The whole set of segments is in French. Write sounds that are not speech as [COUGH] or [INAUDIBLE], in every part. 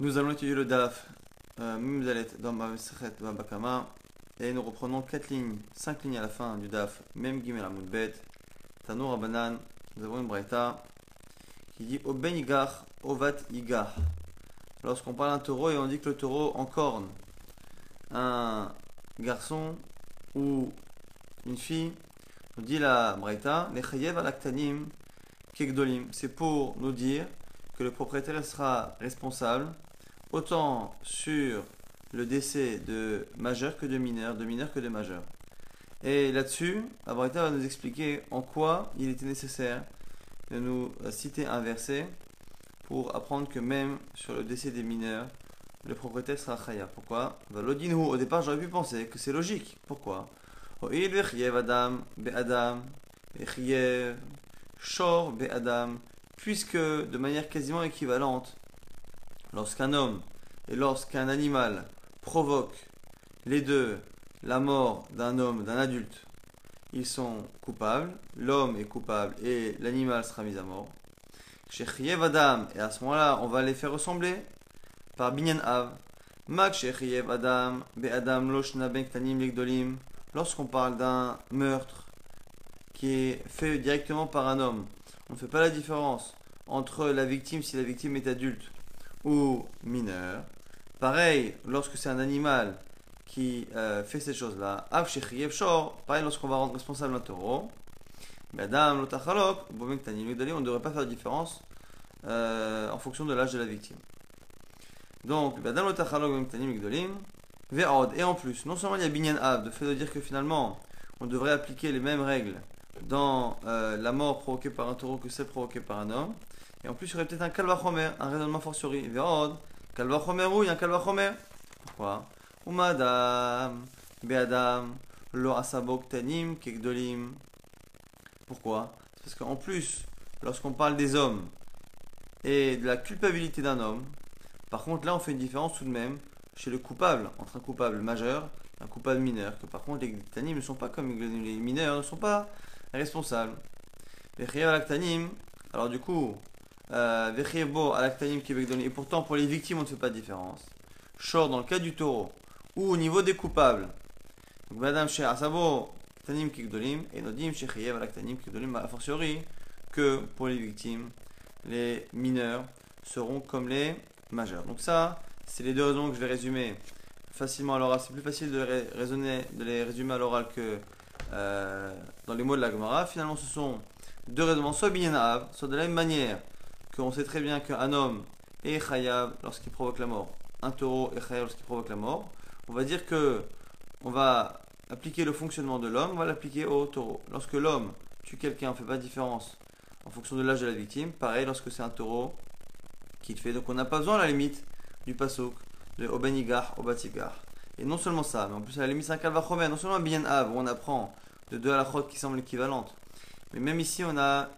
Nous allons étudier le DAF euh, dans et nous reprenons 4 lignes, 5 lignes à la fin du DAF Mem Gimel Amoudbet Abanan. Nous avons une braïta qui dit Oben Igar Ovat Igar. Lorsqu'on parle d'un taureau et on dit que le taureau encorne un garçon ou une fille, on dit la braïta Nechayev Alaktanim Kekdolim. C'est pour nous dire que le propriétaire sera responsable autant sur le décès de majeurs que de mineurs, de mineurs que de majeurs. Et là-dessus, Abraham va nous expliquer en quoi il était nécessaire de nous citer un verset pour apprendre que même sur le décès des mineurs, le propriétaire sera chaya. Pourquoi? Au départ, j'aurais pu penser que c'est logique. Pourquoi? Puisque de manière quasiment équivalente, lorsqu'un homme et lorsqu'un animal provoque les deux la mort d'un homme, d'un adulte, ils sont coupables, l'homme est coupable et l'animal sera mis à mort. Chez Adam, et à ce moment-là, on va les faire ressembler par Binyan Av. Mak Adam, Be Adam Legdolim. Lorsqu'on parle d'un meurtre qui est fait directement par un homme, on ne fait pas la différence entre la victime si la victime est adulte ou mineur. Pareil, lorsque c'est un animal qui euh, fait ces choses-là, pareil lorsqu'on va rendre responsable un taureau, Madame on ne devrait pas faire de différence euh, en fonction de l'âge de la victime. Donc, et en plus, non seulement il y a Binyan Av, de fait de dire que finalement on devrait appliquer les mêmes règles dans euh, la mort provoquée par un taureau que celle provoquée par un homme, et en plus, il y aurait peut-être un kalvachomer, un raisonnement fortiori. Vérod, kalvachomer ou il y a un kalvachomer. Pourquoi? Umadam, beadam, lo asabok tanim, kekdolim. Pourquoi? Parce qu'en plus, lorsqu'on parle des hommes et de la culpabilité d'un homme, par contre, là, on fait une différence tout de même chez le coupable, entre un coupable majeur et un coupable mineur. Que par contre, les tanim ne sont pas comme les mineurs, ne sont pas responsables. Les alors du coup, et pourtant pour les victimes on ne fait pas de différence. Shor dans le cas du taureau ou au niveau des coupables. Donc Madame chez Asabo Tanim Kikdolim et Nodim chez Chayev Alaktanim Kikdolim a fortiori que pour les victimes, les mineurs seront comme les majeurs. Donc ça, c'est les deux raisons que je vais résumer facilement à l'oral. C'est plus facile de, raisonner, de les résumer à l'oral que euh, dans les mots de la Gemara. Finalement, ce sont deux raisonnements, soit Binyan soit de la même manière on sait très bien qu'un homme est chayav lorsqu'il provoque la mort, un taureau est chayav lorsqu'il provoque la mort, on va dire que on va appliquer le fonctionnement de l'homme, on va l'appliquer au taureau. Lorsque l'homme tue quelqu'un, on ne fait pas de différence en fonction de l'âge de la victime. Pareil lorsque c'est un taureau qui le fait. Donc on n'a pas besoin à la limite du pasouk, de Obenigar, Obatigar. Et non seulement ça, mais en plus à la limite c'est un kalvachomer, non seulement un bien av où on apprend de deux à la qui semblent équivalentes. Mais même ici on a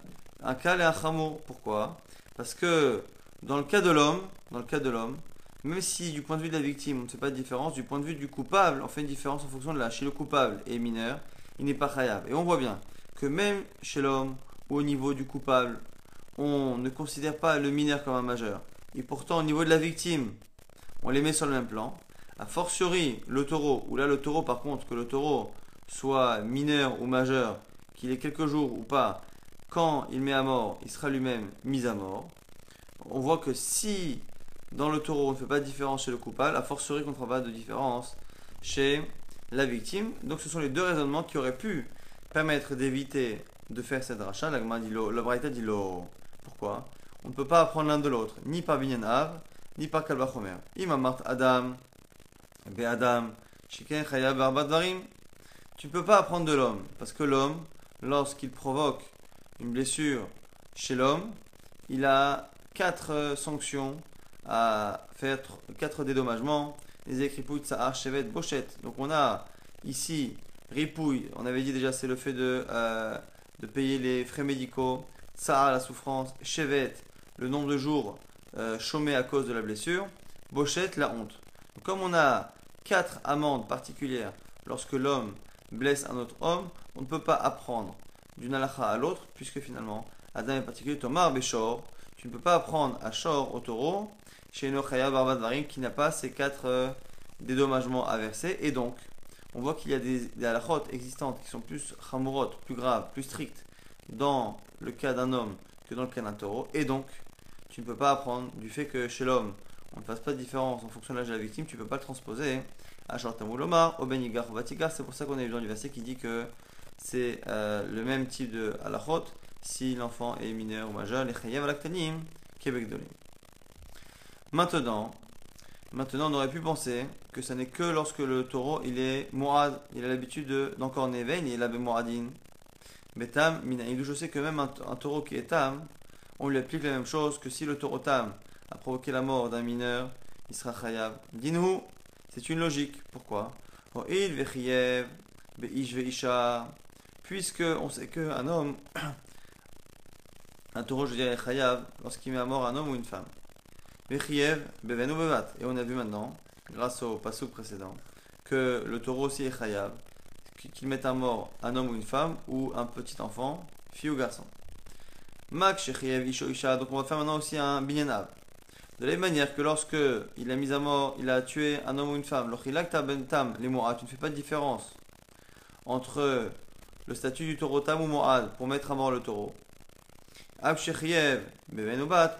un kal et un chamour. Pourquoi? Parce que dans le cas de l'homme, dans le cas de l'homme, même si du point de vue de la victime on ne fait pas de différence, du point de vue du coupable on fait une différence en fonction de l'âge. Chez le coupable et mineur, il n'est pas khayab. Et on voit bien que même chez l'homme ou au niveau du coupable, on ne considère pas le mineur comme un majeur. Et pourtant au niveau de la victime, on les met sur le même plan. A fortiori, le taureau, ou là le taureau par contre, que le taureau soit mineur ou majeur, qu'il ait quelques jours ou pas, quand il met à mort, il sera lui-même mis à mort. On voit que si dans le taureau on ne fait pas de différence chez le coupable, a fortiori qu'on ne fera pas de différence chez la victime. Donc ce sont les deux raisonnements qui auraient pu permettre d'éviter de faire cette rachat. L'agma dit lo, le Braïta dit lo. Pourquoi? On ne peut pas apprendre l'un de l'autre, ni par Binyan ni par Kalvachomer. Imamart Adam, Be Adam, Shiken Tu ne peux pas apprendre de l'homme, parce que l'homme, lorsqu'il provoque une blessure chez l'homme, il a quatre euh, sanctions à faire, quatre dédommagements. Les écripouilles, ça chevet, bochette. Donc on a ici ripouille, on avait dit déjà c'est le fait de, euh, payer les frais médicaux, ça la souffrance, chevet, le nombre de jours euh, chômés à cause de la blessure, bochette, la honte. comme on a quatre amendes particulières lorsque l'homme blesse un autre homme, on ne peut pas apprendre d'une halakha à l'autre, puisque finalement, Adam est particulier, Tomar Beshor, tu ne peux pas apprendre à Shor au taureau, chez Nochaya Barbadvarim qui n'a pas ces quatre euh, dédommagements à verser. Et donc, on voit qu'il y a des, des existantes qui sont plus chamurot, plus graves, plus strictes dans le cas d'un homme que dans le cas d'un taureau. Et donc, tu ne peux pas apprendre du fait que chez l'homme, on ne fasse pas de différence en fonction de l'âge de la victime, tu ne peux pas le transposer à Shortamulomar, au Benigar, au Batigar. C'est pour ça qu'on a besoin du verset qui dit que c'est euh, le même type de halachot si l'enfant est mineur ou majeur, les chayav alaktanim, Québec Maintenant, maintenant, on aurait pu penser que ce n'est que lorsque le taureau il est mourad, il a l'habitude d'encorner veine, il avait mouradine. Mais tam, je sais que même un, taureau qui est tam, on lui applique la même chose que si le taureau tam a provoqué la mort d'un mineur, il sera chayav. Dis-nous, c'est une logique. Pourquoi? Puisque on sait qu'un homme, [CLEARS THROAT] un taureau, je dirais chayav, lorsqu'il met à mort un homme ou une femme. Et on a vu maintenant, grâce au passage précédent, que le taureau aussi est chayav, qu'il mette à mort un homme ou une femme, ou un petit enfant, fille ou garçon. Mak isha, donc on va faire maintenant aussi un binyanav. De la même manière que lorsque il a mis à mort, il a tué un homme ou une femme, tam, les tu ne fais pas de différence entre le statut du taureau tam mo'ad pour mettre à mort le taureau.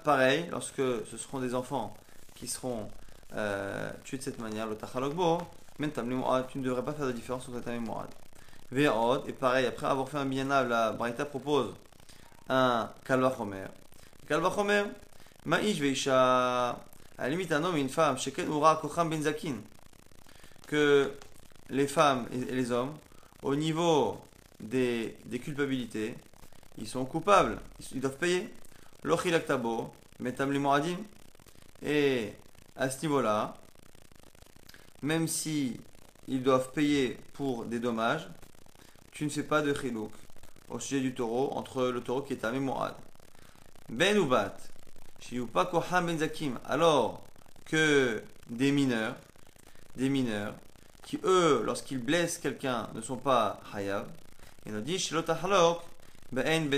pareil, lorsque ce seront des enfants qui seront euh, tués de cette manière, le tachalogbo, tu ne devrais pas faire de différence entre tam et mo'ad. et pareil, après avoir fait un bienab, la Braïta propose un kalvachomer. Kalvachomer, Ma'ish veisha, à la limite un homme et une femme, sheken ura kocham benzakin, que les femmes et les hommes, au niveau des, des culpabilités, ils sont coupables, ils doivent payer. L'ochilaktabo, metam moradim, et à ce niveau-là, même si ils doivent payer pour des dommages, tu ne fais pas de chilouk au sujet du taureau entre le taureau qui est à morad. Ben ou bat, alors que des mineurs, des mineurs, qui eux, lorsqu'ils blessent quelqu'un, ne sont pas hayav, et nous dit ben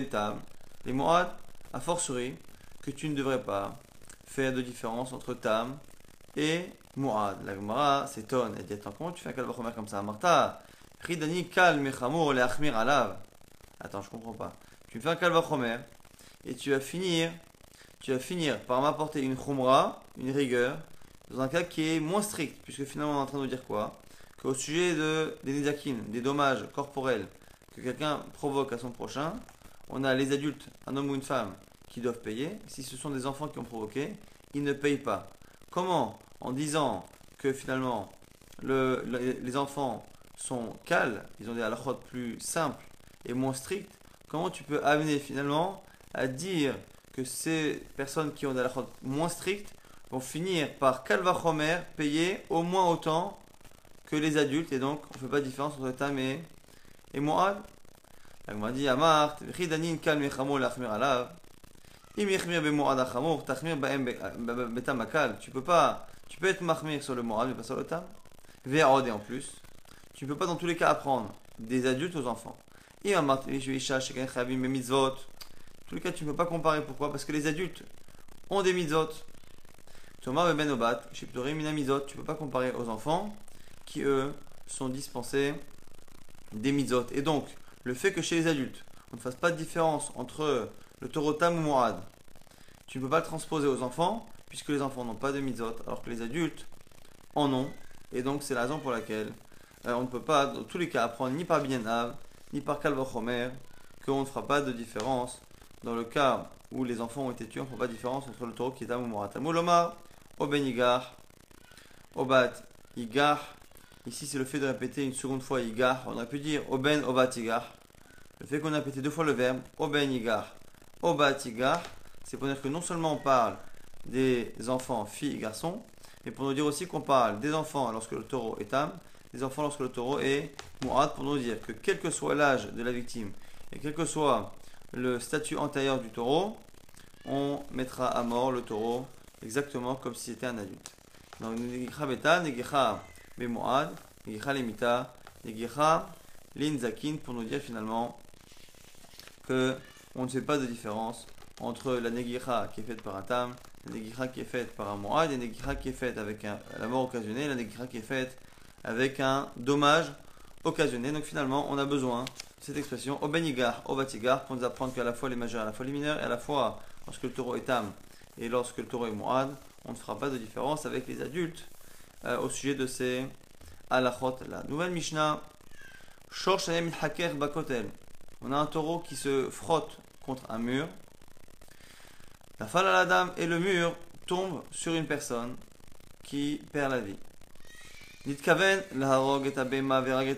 les moad, a fortiori, que tu ne devrais pas faire de différence entre tam et muad. La Gemara s'étonne et dit Attends, comment tu fais un kalvachomer comme ça? Martha, ridani kal mechamur le achmir alav. Attends, je comprends pas. Tu fais un kalvachomer et tu vas finir tu vas finir par m'apporter une khumra, une rigueur, dans un cas qui est moins strict, puisque finalement on est en train de dire quoi? Qu'au sujet de, des nizakin, des dommages corporels que quelqu'un provoque à son prochain, on a les adultes, un homme ou une femme, qui doivent payer. Si ce sont des enfants qui ont provoqué, ils ne payent pas. Comment? En disant que finalement les enfants sont cales, ils ont des halachot plus simples et moins stricts, comment tu peux amener finalement à dire que ces personnes qui ont des halachot moins strictes vont finir par kalvachomer payer au moins autant que les adultes et donc on ne fait pas de différence entre tam et, et moad. La Gemara dit Amart, Ridanin kal mechamor lachmir alav. Im yechmir be moad achamor, tachmir baem betam akal. Tu peux pas, tu peux être mahmir sur le moad mais pas sur le tam. Ve'od et en plus, tu ne peux pas dans tous les cas apprendre des adultes aux enfants. Im amart, Vishuisha, Sheken Chavim, Mitzvot tous les cas, tu ne peux pas comparer. Pourquoi? Parce que les adultes ont des mitzvot. Thomas ben Obat, tu ne peux pas comparer aux enfants qui, eux, sont dispensés des mitzvot. Et donc, le fait que chez les adultes, on ne fasse pas de différence entre le taurotam ou mourad, tu ne peux pas le transposer aux enfants, puisque les enfants n'ont pas de mitzvot, alors que les adultes en ont. Et donc, c'est la raison pour laquelle euh, on ne peut pas, dans tous les cas, apprendre ni par Binyenav, ni par Kalvachomer, qu'on ne fera pas de différence dans le cas où les enfants ont été tués, on ne fait pas de différence entre le taureau qui est à Moura. Tamuloma, Oben Igar, Obat Igar. Ici, c'est le fait de répéter une seconde fois Igar. On aurait pu dire Oben Obat Igar. Le fait qu'on a répété deux fois le verbe Oben Igar, Obat Igar, c'est pour dire que non seulement on parle des enfants, filles et garçons, mais pour nous dire aussi qu'on parle des enfants lorsque le taureau est âme, des enfants lorsque le taureau est Mourad, pour nous dire que quel que soit l'âge de la victime et quel que soit le statut antérieur du taureau, on mettra à mort le taureau exactement comme si c'était un adulte. Donc, Bemoad, Negicha Lemita, Negicha Linzakin, pour nous dire finalement que on ne fait pas de différence entre la Negicha qui est faite par un tam la negicha qui est faite par un moad, la negicha qui est faite avec un, la mort occasionnée, la negicha qui est faite avec un dommage occasionné. Donc finalement, on a besoin de cette expression au benigar, au batigar, pour nous apprendre qu'à la fois les majeurs, à la fois les mineurs, et à la fois lorsque le taureau est âme et lorsque le taureau est moad, on ne fera pas de différence avec les adultes euh, au sujet de ces halachot La Nouvelle Mishnah, Bakotel. On a un taureau qui se frotte contre un mur. La fal à la dame et le mur tombent sur une personne qui perd la vie. Nitkaven,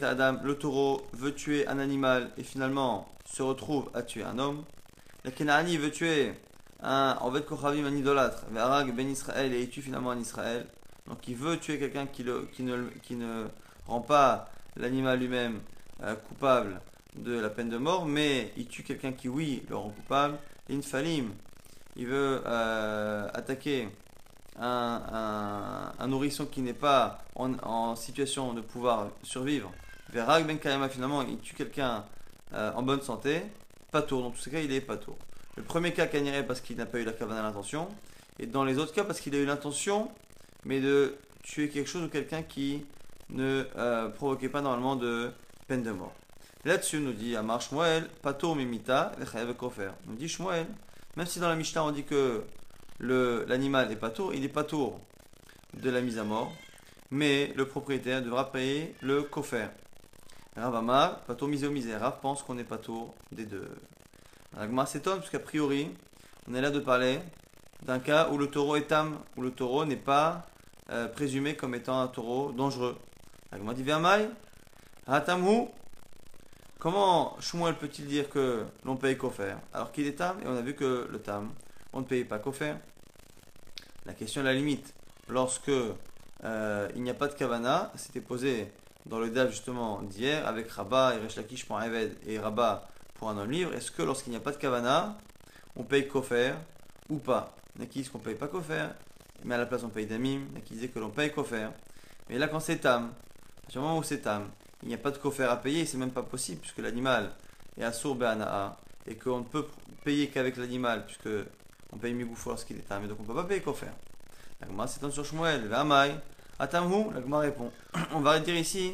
Adam, le taureau veut tuer un animal et finalement se retrouve à tuer un homme. La Kenaani veut tuer un Ovet Kochavim, un idolâtre, Verag ben Israël et il tue finalement un Israël. Donc il veut tuer quelqu'un qui, ne, rend pas l'animal lui-même euh, coupable de la peine de mort, mais il tue quelqu'un qui, oui, le rend coupable. Infalim, il veut euh, attaquer un, nourrisson qui n'est pas en, situation de pouvoir survivre. Verag ben Kayama, finalement, il tue quelqu'un euh, en bonne santé. Pas tour, dans tous ces cas, il est pas tour. Le premier cas, Kanyere, parce qu'il n'a pas eu la cavane à l'intention. Et dans les autres cas, parce qu'il a eu l'intention, mais de tuer quelque chose ou quelqu'un qui ne euh, provoquait pas normalement de peine de mort. Là-dessus, nous dit Amar Shmuel, Pato Mimita, Kofer. Nous dit Shmuel, même si dans la Mishnah on dit que l'animal est tour, il est pas tour de la mise à mort, mais le propriétaire devra payer le Kofer. Rav Amar, Pato Misé Misé. Rav pense qu'on n'est pas tour des deux. Ragmar s'étonne, parce qu'a priori, on est là de parler d'un cas où le taureau est âme, où le taureau n'est pas euh, présumé comme étant un taureau dangereux. Ragmar dit Hatamhu, Comment Shmuel peut-il dire que l'on paye Kofer alors qu'il est tam et on a vu que le tam, on ne paye pas Kofer? La question est la limite. Lorsque euh, il n'y a pas de Kavana, c'était posé dans le DAF justement d'hier avec Rabat et Resh pour un Eved et Rabat pour un homme libre. Est-ce que lorsqu'il n'y a pas de Kavana, on paye Kofer ou pas? Il y qu'on ne paye pas Kofer, mais à la place on paye Damim. Qui disent que l'on paye Kofer. Mais là, quand c'est Tam, à moment où c'est Tam, il n'y a pas de coffre à payer, c'est même pas possible puisque l'animal est assour be'ana'a et qu'on ne peut payer qu'avec l'animal puisque on paye migoufo lorsqu'il est mais donc on ne peut pas payer coffre. La c'est sur Shmuel, Vamai, Atamhu, la répond. [CLEARS THROAT] On va dire ici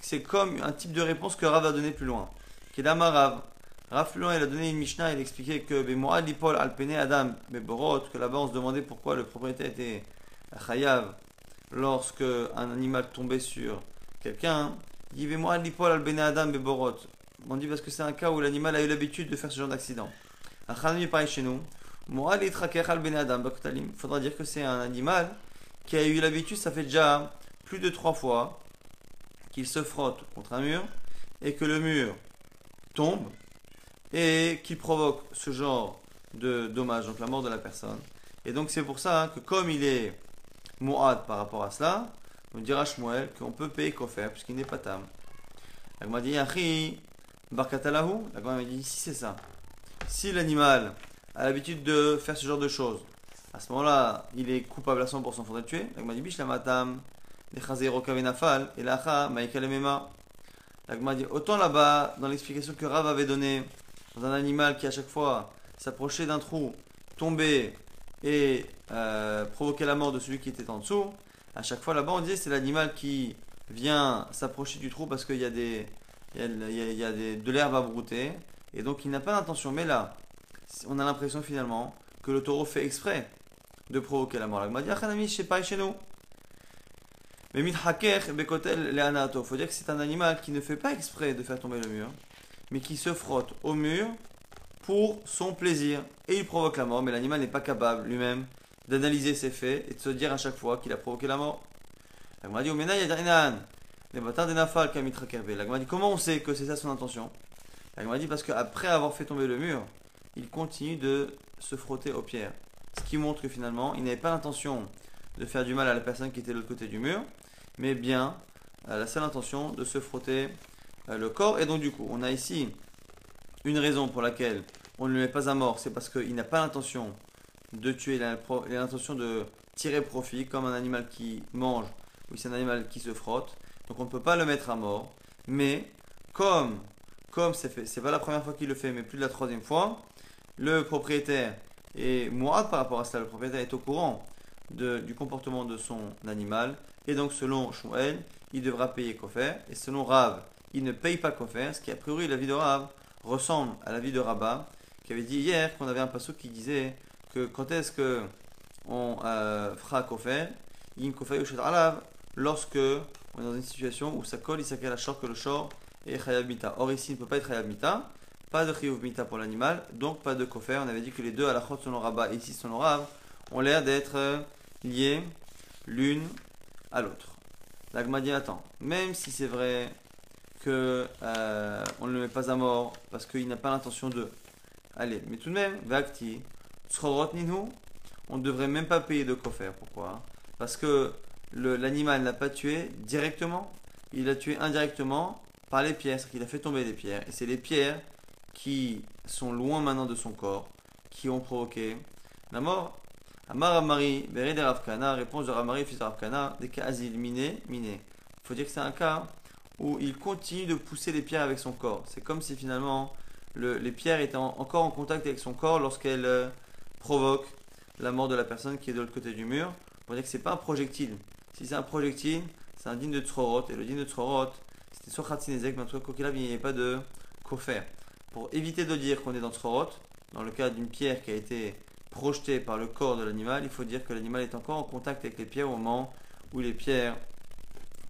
que c'est comme un type de réponse que Rav a donné plus loin. Kedama Rav. Rav loin, il a donné une Mishnah, il expliquait que Bemoad Lipol Alpene Adam Beborot, que là-bas on se demandait pourquoi le propriétaire était Chayav lorsque un animal tombait sur quelqu'un. On dit parce que c'est un cas où l'animal a eu l'habitude de faire ce genre d'accident. pareil chez nous. Il faudra dire que c'est un animal qui a eu l'habitude, ça fait déjà plus de trois fois qu'il se frotte contre un mur et que le mur tombe et qu'il provoque ce genre de dommage, donc la mort de la personne. Et donc c'est pour ça que comme il est mu'ad par rapport à cela, on dira Shmuel qu'on peut payer Kofer puisqu'il n'est pas tam. m'a dit Yachi Barkatalahu. m'a dit si c'est ça. Si l'animal a l'habitude de faire ce genre de choses, à ce moment-là, il est coupable à 100% faudrait le tuer. m'a dit Bishlamatam, et Lacha, Maïkalemema. m'a dit autant là-bas, dans l'explication que Rav avait donnée, dans un animal qui à chaque fois s'approchait d'un trou, tombait et euh, provoquait la mort de celui qui était en dessous, à chaque fois là-bas, on disait c'est l'animal qui vient s'approcher du trou parce qu'il y a, des, il y a, des, de l'herbe à brouter. Et donc il n'a pas d'intention. Mais là, on a l'impression finalement que le taureau fait exprès de provoquer la mort. La dit je sais pas chez nous. Mais bekotel Il faut dire que c'est un animal qui ne fait pas exprès de faire tomber le mur, mais qui se frotte au mur pour son plaisir. Et il provoque la mort, mais l'animal n'est pas capable lui-même d'analyser ses faits et de se dire à chaque fois qu'il a provoqué la mort. La dit dit comment on sait que c'est ça son intention? La dit parce qu'après avoir fait tomber le mur, il continue de se frotter aux pierres. Ce qui montre que finalement, il n'avait pas l'intention de faire du mal à la personne qui était de l'autre côté du mur, mais bien la seule intention de se frotter le corps. Et donc du coup, on a ici une raison pour laquelle on ne le met pas à mort, c'est parce qu'il n'a pas l'intention de tuer, il a l'intention de tirer profit, comme un animal qui mange, ou c'est un animal qui se frotte. Donc on ne peut pas le mettre à mort. Mais comme comme c'est fait, c'est pas la première fois qu'il le fait, mais plus de la troisième fois, le propriétaire Et moi, par rapport à cela, le propriétaire est au courant du comportement de son animal. Et donc, selon Shmuel, il devra payer Kofer. Et selon Rav, il ne paye pas Kofer. Ce qui, a priori, la vie de Rav ressemble à la vie de Rabat, qui avait dit hier qu'on avait un passage qui disait que quand est-ce que on euh, fera Kofer, in Alav, lorsque on est dans une situation où ça colle, il s'appelle la short que le short et Chayab Mita. Or, ici, il ne peut pas être Chayab Mita. Pas de Chiyuv Mita pour l'animal, donc pas de Kofer. On avait dit que les deux, à la Chot selon Rabat et ici selon Rav, ont l'air d'être euh, liés l'une à l'autre. L'agma dit attends, même si c'est vrai euh, on ne le met pas à mort parce qu'il n'a pas l'intention de. Allez, mais tout de même, Vakti, Ninu, on ne devrait même pas payer de kofer. Pourquoi? Parce que l'animal n'a pas tué directement, il a tué indirectement par les pierres, qu'il a fait tomber des pierres. Et c'est les pierres qui sont loin maintenant de son corps qui ont provoqué la mort. Amar Amari, de Ravkana, réponse de Ramari, fils de Ravkana, des cas miné, miné. Il faut dire que c'est un cas où il continue de pousser les pierres avec son corps. C'est comme si finalement les pierres étaient encore en contact avec son corps lorsqu'elles euh, provoquent la mort de la personne qui est de l'autre côté du mur. Pour dire que c'est pas un projectile. Si c'est un projectile, c'est un digne de Tzorot. Et le digne de Tzorot, c'était soit Khatsinezek, mais en tout cas, il n'y avait pas de Kofer. Pour éviter de dire qu'on est dans Tzorot, dans le cas d'une pierre qui a été projetée par le corps de l'animal, il faut dire que l'animal est encore en contact avec les pierres au moment où les pierres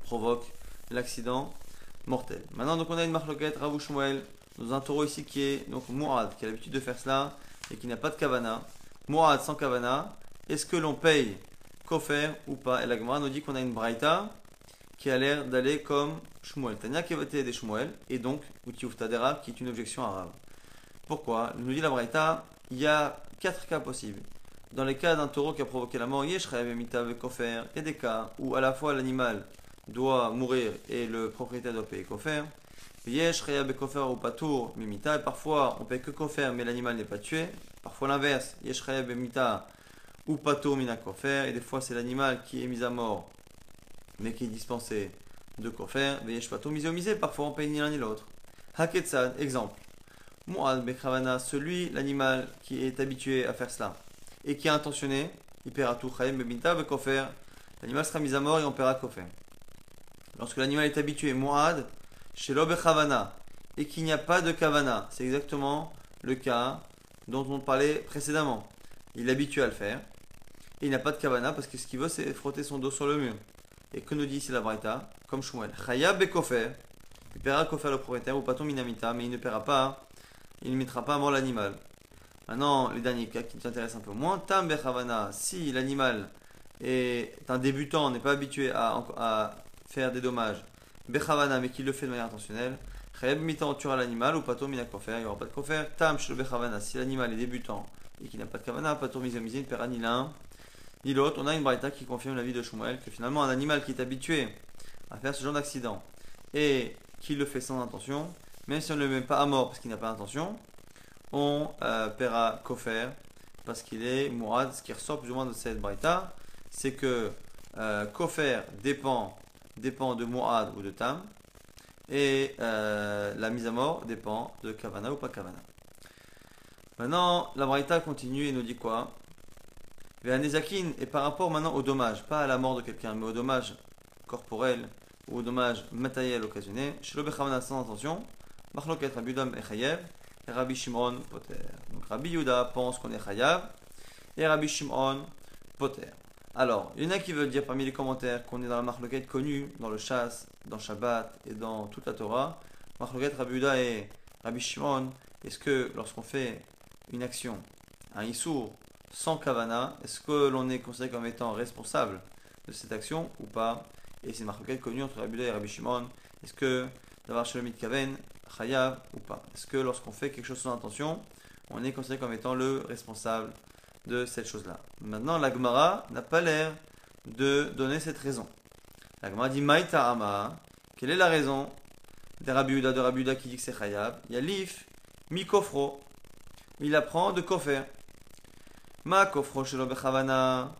provoquent l'accident mortel. Maintenant, donc on a une marloquette, Ravou Shmuel, dans un taureau ici qui est donc Mourad, qui a l'habitude de faire cela et qui n'a pas de kavana. Mourad sans kavana, est-ce que l'on paye Kofer ou pas? Et la Gemara nous dit qu'on a une braïta qui a l'air d'aller comme Shmuel. Tania qui des Shmuel et donc Utiuf Tadera qui est une objection arabe. Pourquoi? Nous dit la braïta, il y a quatre cas possibles. Dans les cas d'un taureau qui a provoqué la mort, il y a des cas où à la fois l'animal doit mourir et le propriétaire doit payer kofer. Yesh, Kofer ou Patour, Mimita. Parfois, on paye que Kofer, mais l'animal n'est pas tué. Parfois l'inverse, Yesh, Mimita ou Patour, Mina Kofer. Et des fois, c'est l'animal qui est mis à mort, mais qui est dispensé de Kofer. Yesh, Patour, Parfois, on paye ni l'un ni l'autre. Haketsad, exemple. Bekravana, celui, l'animal qui est habitué à faire cela et qui est intentionné, il paiera tout. L'animal sera mis à mort et on paiera Kofer. Lorsque l'animal est habitué, Mu'ad, chez Khavana, et qu'il n'y a pas de Kavana, c'est exactement le cas dont on parlait précédemment. Il est habitué à le faire, et il n'a pas de Kavana parce que ce qu'il veut, c'est frotter son dos sur le mur. Et que nous dit ici la Braïta Comme Shmuel. Chayab Bekofer, il paiera Kofer le propriétaire, ou Paton Minamita, mais il ne paiera pas, il ne mettra pas à mort l'animal. Maintenant, les derniers cas qui nous intéressent un peu moins. Tam si l'animal est un débutant, n'est pas habitué à faire des dommages, Bechavana, mais qui le fait de manière intentionnelle, Chayeb mitan tuera l'animal ou pato mina kofer, il n'y aura pas de kofer. Tam shel bechavana, si l'animal est débutant et qu'il n'a pas de kavana, pato mizomizé, ne paiera ni l'un ni l'autre. On a une braïta qui confirme l'avis de Shmuel que finalement un animal qui est habitué à faire ce genre d'accident et qui le fait sans intention, même si on ne le met pas à mort parce qu'il n'a pas d'intention, on euh, paiera kofer parce qu'il est mourad. Ce qui ressort plus ou moins de cette braïta, c'est que euh, dépend dépend de Mu'ad ou de Tam. Et euh, la mise à mort dépend de Kavana ou pas Kavana. Maintenant, la Braïta continue et nous dit quoi? Ve'anezakin, et par rapport maintenant au dommage, pas à la mort de quelqu'un, mais au dommage corporel ou au dommage matériel occasionné, Bechavana sans intention, Machloket Rabbi Udam et Chayev, et Rabbi Shimon Poter. Donc Rabbi Yuda pense qu'on est Chayav, et Rabbi Shimon Poter. Alors, il y en a qui veulent dire parmi les commentaires qu'on est dans la marloquette connue, dans le chasse, dans Shabbat et dans toute la Torah. Marloquette Rabbi et Rabbi Shimon, est-ce que lorsqu'on fait une action, un issour, sans kavana, est-ce que l'on est considéré comme étant responsable de cette action ou pas? Et c'est marloquette connue entre Rabbi et Rabbi Shimon. Est-ce que d'avoir Shalomit Kaven, Chayav ou pas? Est-ce que lorsqu'on fait quelque chose sans intention, on est considéré comme étant le responsable de cette chose-là. Maintenant, la Gemara n'a pas l'air de donner cette raison. La Gemara dit Maïta Quelle est la raison des Rabiuda de Rabiuda qui dit que c'est Khayab Il y a l'if, mi kofro. Il apprend de kofer. Ma kofro shelo bechavana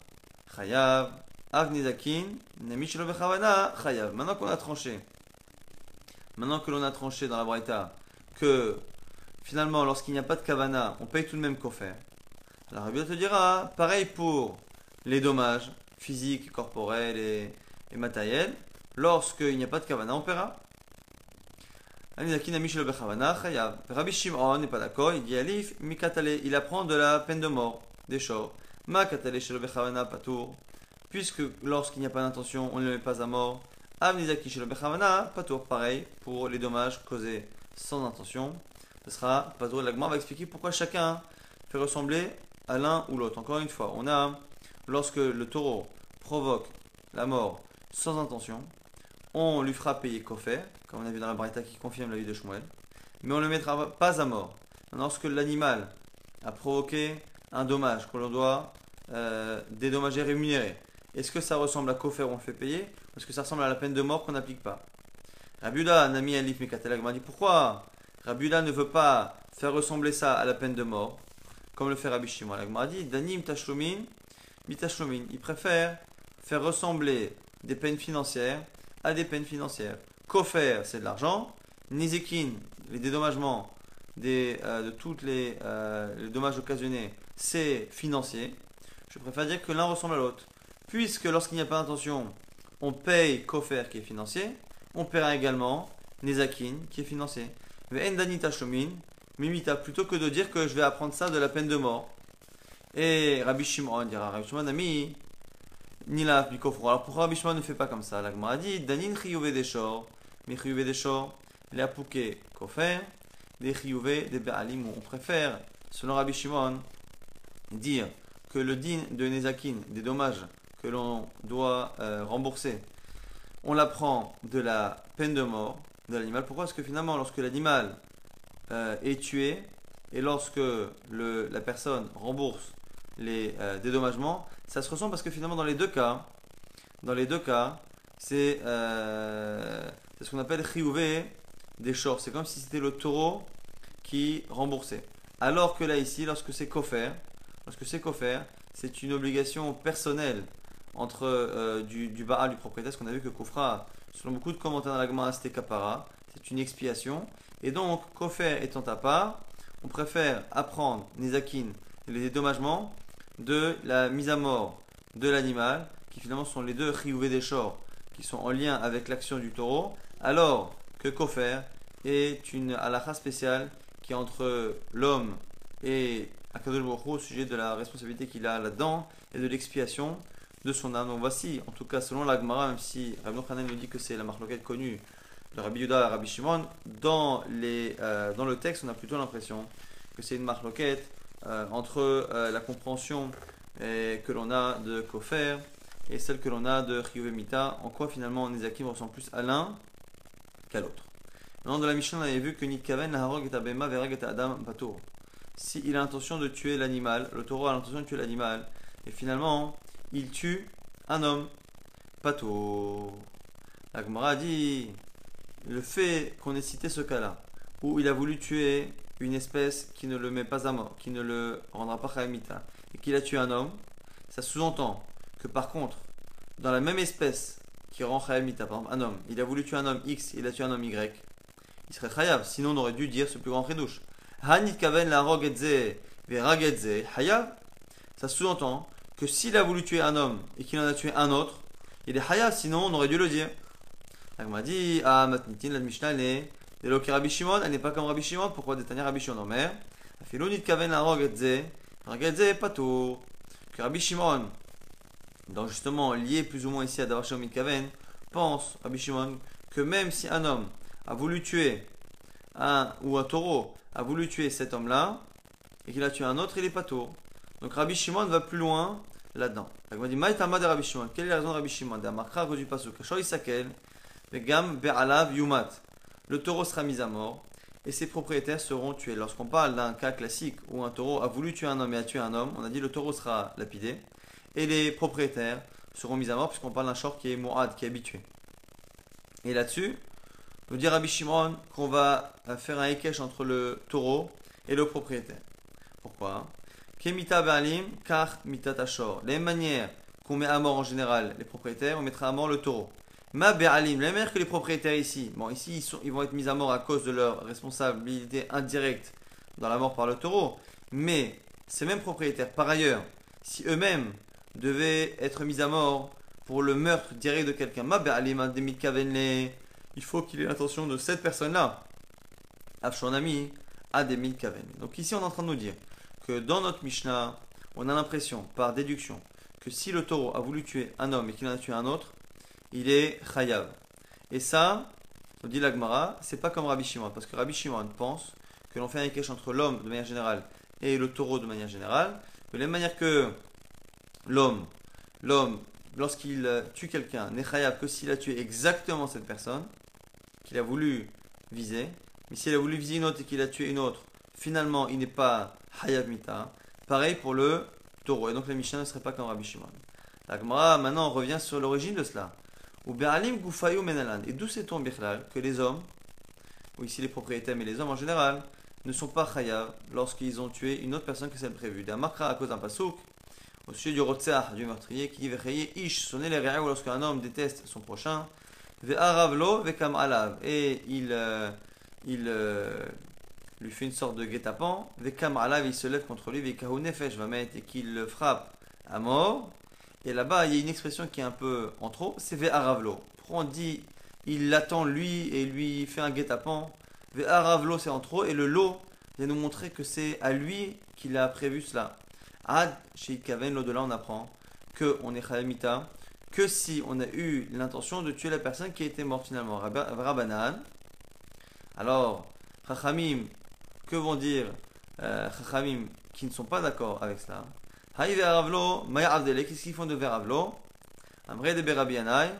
Khayab. Avnizakin, nemi shelo bechavana Khayab. Maintenant qu'on a tranché, maintenant que l'on a tranché dans la Braïta que finalement, lorsqu'il n'y a pas de kavana, on paye tout de même kofer. La Rabbi te dira, pareil pour les dommages physiques, corporels et, et matériels, lorsqu'il n'y a pas de kavana, on paiera. Rabbi Shimon n'est pas d'accord, il dit Alif, Mikatale, il apprend de la peine de mort, des shor. Ma katale patour, puisque lorsqu'il n'y a pas d'intention, on ne le met pas à mort. Avnizaki shel bechavana patour, pareil pour les dommages causés sans intention. Ce sera patour. L'agma va expliquer pourquoi chacun fait ressembler à l'un ou l'autre. Encore une fois, on a lorsque le taureau provoque la mort sans intention, on lui fera payer Kofer, comme on a vu dans la Braïta qui confirme la vie de Shmuel, mais on ne le mettra pas à mort. Lorsque l'animal a provoqué un dommage que l'on doit euh, dédommager, rémunérer, est-ce que ça ressemble à où on le fait payer, ou est-ce que ça ressemble à la peine de mort qu'on n'applique pas? Rabuda, Nami Alif Mekatelag m'a dit pourquoi Rabuda ne veut pas faire ressembler ça à la peine de mort, comme le fait Rabbi Shimon. m'a dit Danim Tashlomin, Mitashlomin. Il préfère faire ressembler des peines financières à des peines financières. Kofer, c'est de l'argent. Nizikin, les dédommagements des, euh, de tous les, euh, les, dommages occasionnés, c'est financier. Je préfère dire que l'un ressemble à l'autre. Puisque lorsqu'il n'y a pas d'intention, on paye Kofer qui est financier, on paiera également Nezakin qui est financier. Endanita Shomin, Mimita, plutôt que de dire que je vais apprendre ça de la peine de mort. Et Rabbi Shimon dira Rabbi Shimon ami, Nila Bikofro. Alors pourquoi Rabbi Shimon ne fait pas comme ça? La a dit Danin Chiyuve des Shor, mais Chiyuve des Shor, les Apouké Kofer, des Chiyuve des Be'alim. On préfère, selon Rabbi Shimon, dire que le din de Nezakin, des dommages que l'on doit euh, rembourser, on l'apprend de la peine de mort de l'animal. Pourquoi? Parce que finalement, lorsque l'animal euh, est tué et lorsque le, la personne rembourse les euh, dédommagements, ça se ressent parce que finalement, dans les deux cas, dans les deux cas, c'est ce qu'on appelle riouvé des shorts. C'est comme si c'était le taureau qui remboursait. Alors que là, ici, lorsque c'est coffert, Lorsque c'est faire c'est une obligation personnelle entre euh, du, du Baal, du propriétaire, ce qu'on a vu que Kofra, selon beaucoup de commentaires dans la c'était Kapara, c'est une expiation. Et donc, Kofer étant à part, on préfère apprendre Nezakin, les dédommagements, de la mise à mort de l'animal, qui finalement sont les deux Riouvé des Shors, qui sont en lien avec l'action du taureau, alors que Kofer est une halakha spéciale qui est entre l'homme et Baruch au sujet de la responsabilité qu'il a là-dedans et de l'expiation de son âme. Donc voici, en tout cas selon l'Agmara, même si Rabbi Khanan nous dit que c'est la marloquette connue de Rabbi Yuda et Rabbi Shimon, dans, les, euh, dans le texte on a plutôt l'impression que c'est une marloquette euh, entre euh, la compréhension que l'on a de Kofer et celle que l'on a de Mita, en quoi finalement Nezakim ressemble plus à l'un qu'à l'autre. Dans de la Mishnah, on avait vu que Nitkaven, Harog et Abema, Verag et Adam, Patour s'il a l'intention de tuer l'animal, le taureau a l'intention de tuer l'animal, et finalement, il tue un homme. Pato. La Gemara dit le fait qu'on ait cité ce cas-là, où il a voulu tuer une espèce qui ne le met pas à mort, qui ne le rendra pas Khayamita, et qu'il a tué un homme, ça sous-entend que par contre, dans la même espèce qui rend Khayamita, par exemple un homme, il a voulu tuer un homme X, il a tué un homme Y, il serait Khayab, sinon on aurait dû dire ce plus grand douche. Hanit kaven la hayav. Ça sous-entend que s'il a voulu tuer un homme et qu'il en a tué un autre, il est hayav, sinon on aurait dû le dire. On m'a dit, ah, matnitin, la Mishnah, est de Rabbi Shimon, elle n'est pas comme Rabbi Shimon, pourquoi détenir Rabbi Shimon en mer Afilonit kaven la rogetze, ragetze, pato. Que Rabbi Shimon, donc justement lié plus ou moins ici à Davashomit Kaven, pense, Rabbi Shimon, que même si un homme a voulu tuer un ou un taureau a voulu tuer cet homme-là et qu'il a tué un autre, il est pas tour. Donc Rabbi Shimon va plus loin là-dedans. Il m'a dit Maïtama de Rabbi Shimon. Quelle est la raison de Rabbi Shimon? Du pasuk. Le taureau sera mis à mort et ses propriétaires seront tués. Lorsqu'on parle d'un cas classique où un taureau a voulu tuer un homme et a tué un homme, on a dit le taureau sera lapidé et les propriétaires seront mis à mort puisqu'on parle d'un short qui est mourad, qui est habitué. Et là-dessus, nous dit Rabbi Shimon qu'on va faire un ékesh entre le taureau et le propriétaire. Pourquoi? Kemita Baalim, car mita tashor. De la même manière qu'on met à mort en général les propriétaires, on mettra à mort le taureau. Ma Be'alim, la même que les propriétaires ici. Bon, ici, ils, vont être mis à mort à cause de leur responsabilité indirecte dans la mort par le taureau. Mais ces mêmes propriétaires, par ailleurs, si eux-mêmes devaient être mis à mort pour le meurtre direct de quelqu'un, il faut qu'il ait l'intention de cette personne-là. ami a des Donc ici, on est en train de nous dire que dans notre Mishnah, on a l'impression, par déduction, que si le taureau a voulu tuer un homme et qu'il en a tué un autre, il est chayav. Et ça, on dit l'Agmara, c'est pas comme Rabbi Shimon, parce que Rabbi Shimon pense que l'on fait un équèche entre l'homme de manière générale et le taureau de manière générale, de la même manière que l'homme, l'homme, lorsqu'il tue quelqu'un, n'est chayav que s'il a tué exactement cette personne qu'il a voulu viser, mais s'il a voulu viser une autre et qu'il a tué une autre, finalement il n'est pas hayav mita. Pareil pour le taureau. Et donc le Mishnah ne serait pas comme Rabbi Shimon. L'Agmara maintenant on revient sur l'origine de cela. Ou Menalan. Et d'où sait-on, Bichlal, que les hommes, ou ici les propriétaires, mais les hommes en général, ne sont pas chayav lorsqu'ils ont tué une autre personne que celle prévue. D'un marquera à cause d'un pasouk, au sujet du rotzeach, du meurtrier, qui dit ish, sonner les ou lorsqu'un homme déteste son prochain, ve'aravlo ve'kam alav. Et il, euh, il euh, lui fait une sorte de guet-apens, ve'kam alav, il se lève contre lui, nefesh va mettre et qu'il le frappe à mort. Et là-bas, il y a une expression qui est un peu en trop, c'est Ve'aravlo. Pourquoi on dit il l'attend lui et lui fait un guet-apens? Ve'aravlo, c'est en trop. Et le lot vient nous montrer que c'est à lui qu'il a prévu cela. Ad, chez Kaven, l'au-delà, on apprend que on est Chalamita, que si on a eu l'intention de tuer la personne qui a été morte finalement. Rabanan. Alors, Chachamim, que vont dire euh, qui ne sont pas d'accord avec cela? Haï ve'aravlo, maya avdele, qu'est-ce qu'ils font de ve'aravlo Amre de berabianai,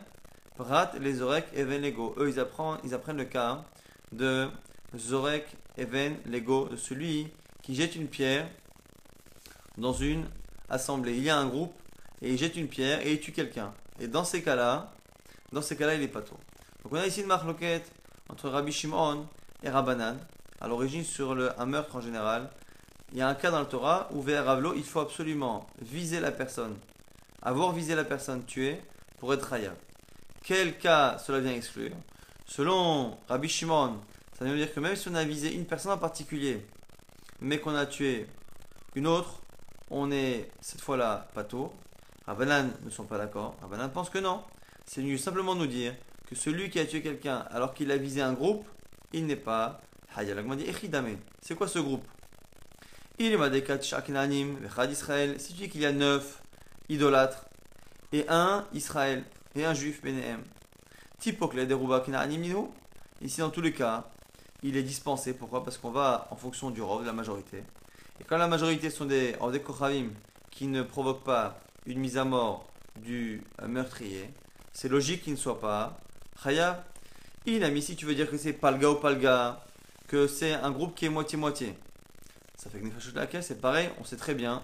prat les zorek even lego. Eux, ils apprennent, ils apprennent le cas de zorek even lego, de celui qui jette une pierre dans une assemblée. Il y a un groupe et il jette une pierre et il tue quelqu'un. Et dans ces cas-là, dans ces cas-là, il est tôt. Donc on a ici une marloquette entre Rabbi Shimon et Rabbanan, à l'origine sur un meurtre en général, il y a un cas dans le Torah où vers Ravlo, il faut absolument viser la personne, avoir visé la personne tuée pour être Hayab. Quel cas cela vient exclure? Selon Rabbi Shimon, ça veut dire que même si on a visé une personne en particulier, mais qu'on a tué une autre, on est cette fois-là pas tôt. Rabbanan ne sont pas d'accord. Rabbanan pense que non. C'est venu simplement nous dire que celui qui a tué quelqu'un alors qu'il a visé un groupe, il n'est pas Hayab. C'est quoi ce groupe? Il si tu dis qu'il y a neuf idolâtres et un Israël et un juif Benéhem, Tipokle deruba ici dans tous les cas, il est dispensé. Pourquoi? Parce qu'on va en fonction du rov, de la majorité. Et quand la majorité sont des des kochavim qui ne provoquent pas une mise à mort du meurtrier, c'est logique qu'il ne soit pas Chaya. Il a mis si tu veux dire que c'est Palga ou Palga, que c'est un groupe qui est moitié-moitié. Ça fait que Nefashot laquelle c'est pareil, on sait très bien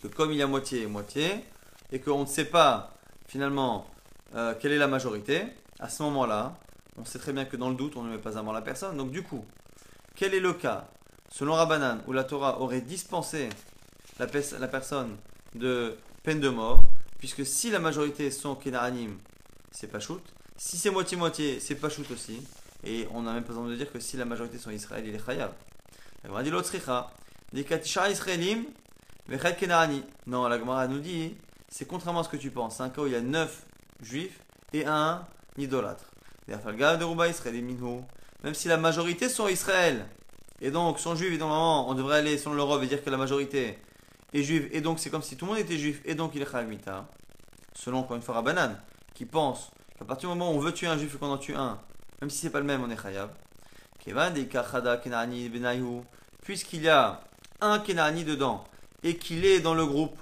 que comme il y a moitié et moitié, et qu'on ne sait pas finalement euh, quelle est la majorité, à ce moment-là, on sait très bien que dans le doute, on ne met pas à mort la personne. Donc du coup, quel est le cas, selon Rabbanan, où la Torah aurait dispensé la, personne de peine de mort, puisque si la majorité sont Kenaranim, c'est pas. Si c'est moitié-moitié, c'est pas aussi. Et on n'a même pas besoin de dire que si la majorité sont Israël, il est Khayab. On dit l'autre Non, la Gemara nous dit, c'est contrairement à ce que tu penses. C'est un cas où il y a 9 juifs et un idolâtre. Même si la majorité sont Israël, et donc sont juifs, donc on devrait aller selon l'Europe et dire que la majorité est juive, et donc c'est comme si tout le monde était juif, et donc il est Khalmita. Selon encore une fois Rabbanan, qui pense qu'à partir du moment où on veut tuer un juif et qu'on en tue un, même si c'est pas le même, on est Khayab puisqu'il y a un Kenani dedans et qu'il est dans le groupe